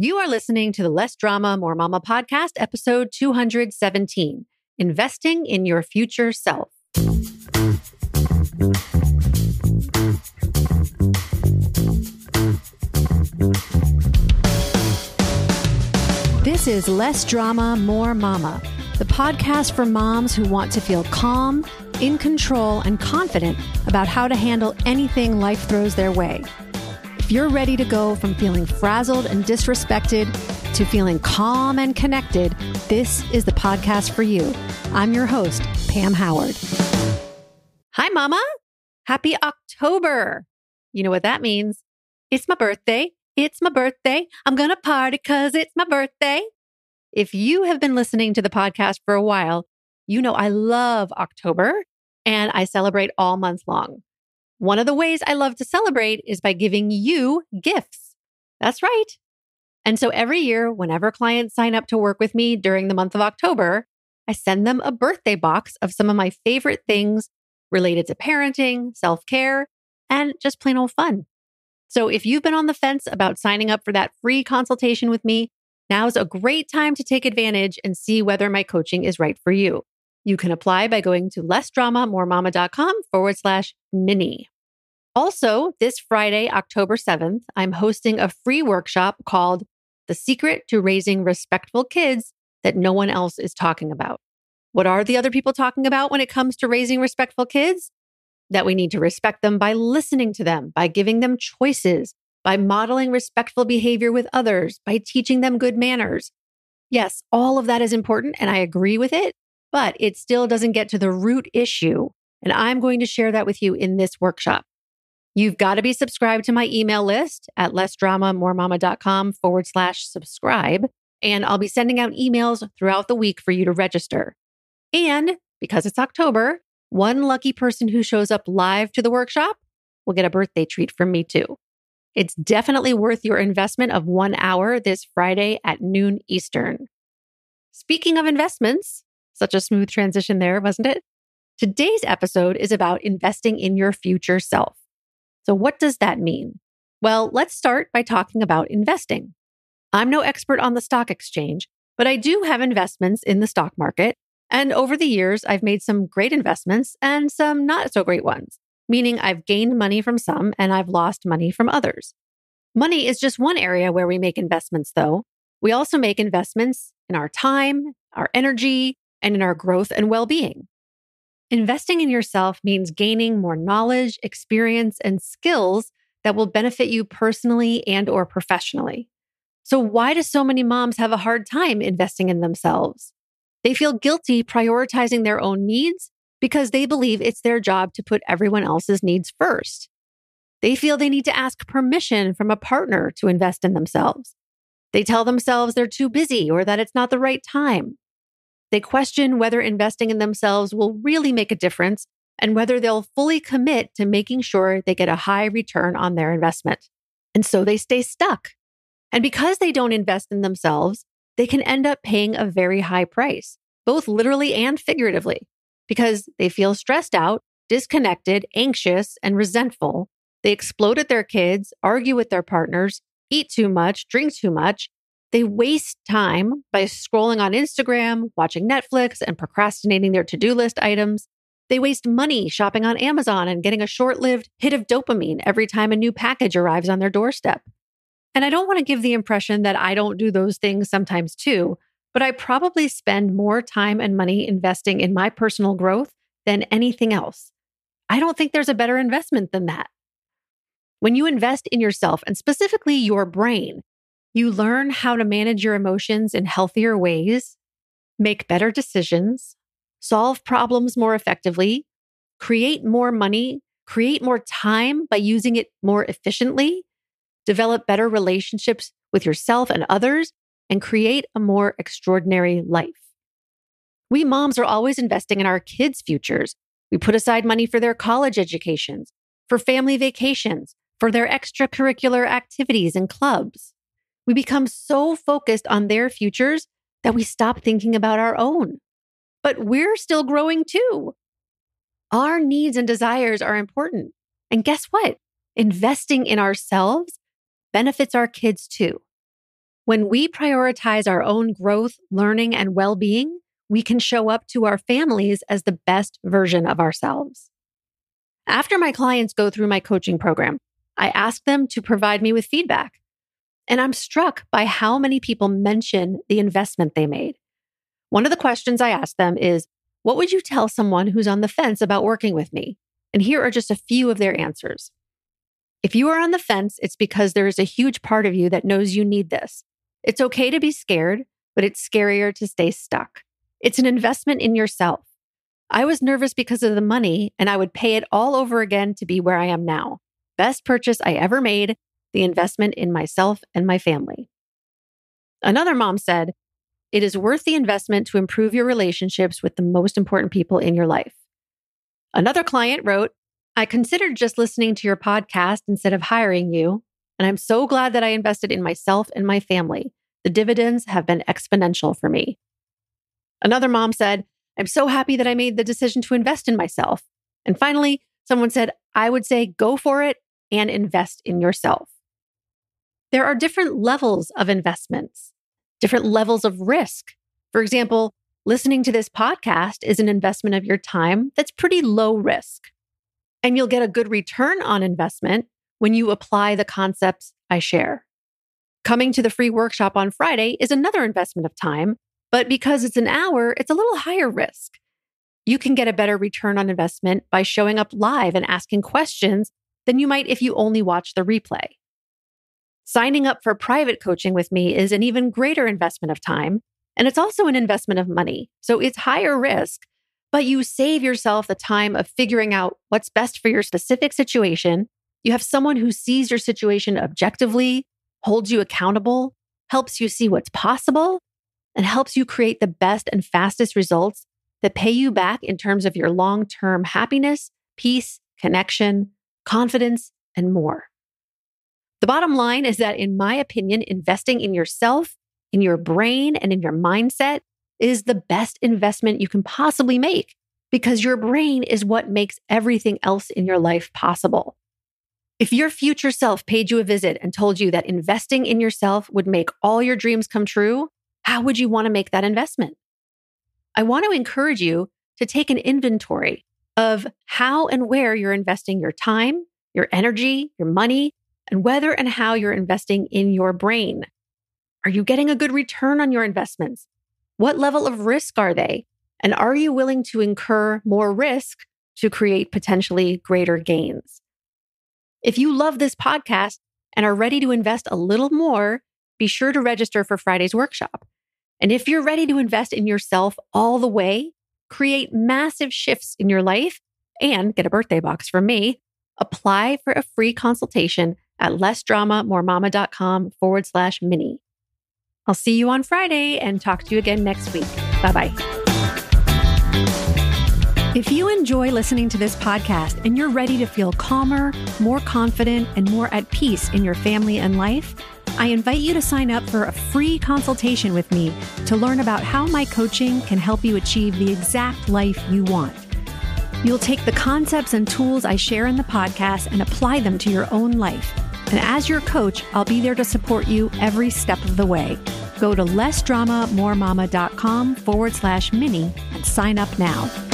You are listening to the Less Drama, More Mama podcast, episode 217 Investing in Your Future Self. This is Less Drama, More Mama, the podcast for moms who want to feel calm, in control, and confident about how to handle anything life throws their way. If you're ready to go from feeling frazzled and disrespected to feeling calm and connected, this is the podcast for you. I'm your host, Pam Howard. Hi, Mama. Happy October. You know what that means? It's my birthday. It's my birthday. I'm going to party because it's my birthday. If you have been listening to the podcast for a while, you know I love October and I celebrate all month long. One of the ways I love to celebrate is by giving you gifts. That's right. And so every year, whenever clients sign up to work with me during the month of October, I send them a birthday box of some of my favorite things related to parenting, self care, and just plain old fun. So if you've been on the fence about signing up for that free consultation with me, now's a great time to take advantage and see whether my coaching is right for you. You can apply by going to lessdramamoremama.com forward slash mini. Also, this Friday, October 7th, I'm hosting a free workshop called The Secret to Raising Respectful Kids that no one else is talking about. What are the other people talking about when it comes to raising respectful kids? that we need to respect them by listening to them, by giving them choices, by modeling respectful behavior with others, by teaching them good manners. Yes, all of that is important and I agree with it, but it still doesn't get to the root issue. And I'm going to share that with you in this workshop. You've got to be subscribed to my email list at lessdramamoremama.com forward slash subscribe. And I'll be sending out emails throughout the week for you to register. And because it's October, one lucky person who shows up live to the workshop will get a birthday treat from me too. It's definitely worth your investment of one hour this Friday at noon Eastern. Speaking of investments, such a smooth transition there, wasn't it? Today's episode is about investing in your future self. So, what does that mean? Well, let's start by talking about investing. I'm no expert on the stock exchange, but I do have investments in the stock market and over the years, I've made some great investments and some not so great ones, meaning I've gained money from some and I've lost money from others. Money is just one area where we make investments, though. We also make investments in our time, our energy, and in our growth and well being. Investing in yourself means gaining more knowledge, experience, and skills that will benefit you personally and or professionally. So why do so many moms have a hard time investing in themselves? They feel guilty prioritizing their own needs because they believe it's their job to put everyone else's needs first. They feel they need to ask permission from a partner to invest in themselves. They tell themselves they're too busy or that it's not the right time. They question whether investing in themselves will really make a difference and whether they'll fully commit to making sure they get a high return on their investment. And so they stay stuck. And because they don't invest in themselves, they can end up paying a very high price, both literally and figuratively, because they feel stressed out, disconnected, anxious, and resentful. They explode at their kids, argue with their partners, eat too much, drink too much. They waste time by scrolling on Instagram, watching Netflix, and procrastinating their to do list items. They waste money shopping on Amazon and getting a short lived hit of dopamine every time a new package arrives on their doorstep. And I don't want to give the impression that I don't do those things sometimes too, but I probably spend more time and money investing in my personal growth than anything else. I don't think there's a better investment than that. When you invest in yourself and specifically your brain, you learn how to manage your emotions in healthier ways, make better decisions, solve problems more effectively, create more money, create more time by using it more efficiently, develop better relationships with yourself and others, and create a more extraordinary life. We moms are always investing in our kids' futures. We put aside money for their college educations, for family vacations, for their extracurricular activities and clubs. We become so focused on their futures that we stop thinking about our own. But we're still growing too. Our needs and desires are important. And guess what? Investing in ourselves benefits our kids too. When we prioritize our own growth, learning, and well being, we can show up to our families as the best version of ourselves. After my clients go through my coaching program, I ask them to provide me with feedback. And I'm struck by how many people mention the investment they made. One of the questions I ask them is, What would you tell someone who's on the fence about working with me? And here are just a few of their answers. If you are on the fence, it's because there is a huge part of you that knows you need this. It's okay to be scared, but it's scarier to stay stuck. It's an investment in yourself. I was nervous because of the money, and I would pay it all over again to be where I am now. Best purchase I ever made the investment in myself and my family. Another mom said, It is worth the investment to improve your relationships with the most important people in your life. Another client wrote, I considered just listening to your podcast instead of hiring you, and I'm so glad that I invested in myself and my family. The dividends have been exponential for me. Another mom said, I'm so happy that I made the decision to invest in myself. And finally, someone said, I would say go for it and invest in yourself. There are different levels of investments, different levels of risk. For example, listening to this podcast is an investment of your time that's pretty low risk. And you'll get a good return on investment when you apply the concepts I share. Coming to the free workshop on Friday is another investment of time but because it's an hour, it's a little higher risk. You can get a better return on investment by showing up live and asking questions than you might if you only watch the replay. Signing up for private coaching with me is an even greater investment of time, and it's also an investment of money. So it's higher risk, but you save yourself the time of figuring out what's best for your specific situation. You have someone who sees your situation objectively, holds you accountable, helps you see what's possible, and helps you create the best and fastest results that pay you back in terms of your long term happiness, peace, connection, confidence, and more. The bottom line is that, in my opinion, investing in yourself, in your brain, and in your mindset is the best investment you can possibly make because your brain is what makes everything else in your life possible. If your future self paid you a visit and told you that investing in yourself would make all your dreams come true, how would you want to make that investment? I want to encourage you to take an inventory of how and where you're investing your time, your energy, your money, and whether and how you're investing in your brain. Are you getting a good return on your investments? What level of risk are they? And are you willing to incur more risk to create potentially greater gains? If you love this podcast and are ready to invest a little more, be sure to register for Friday's workshop. And if you're ready to invest in yourself all the way, create massive shifts in your life, and get a birthday box from me, apply for a free consultation at lessdramamoremama.com forward slash mini. I'll see you on Friday and talk to you again next week. Bye bye. If you enjoy listening to this podcast and you're ready to feel calmer, more confident, and more at peace in your family and life, I invite you to sign up for a free consultation with me to learn about how my coaching can help you achieve the exact life you want. You'll take the concepts and tools I share in the podcast and apply them to your own life. And as your coach, I'll be there to support you every step of the way. Go to lessdramamoremama.com forward slash mini and sign up now.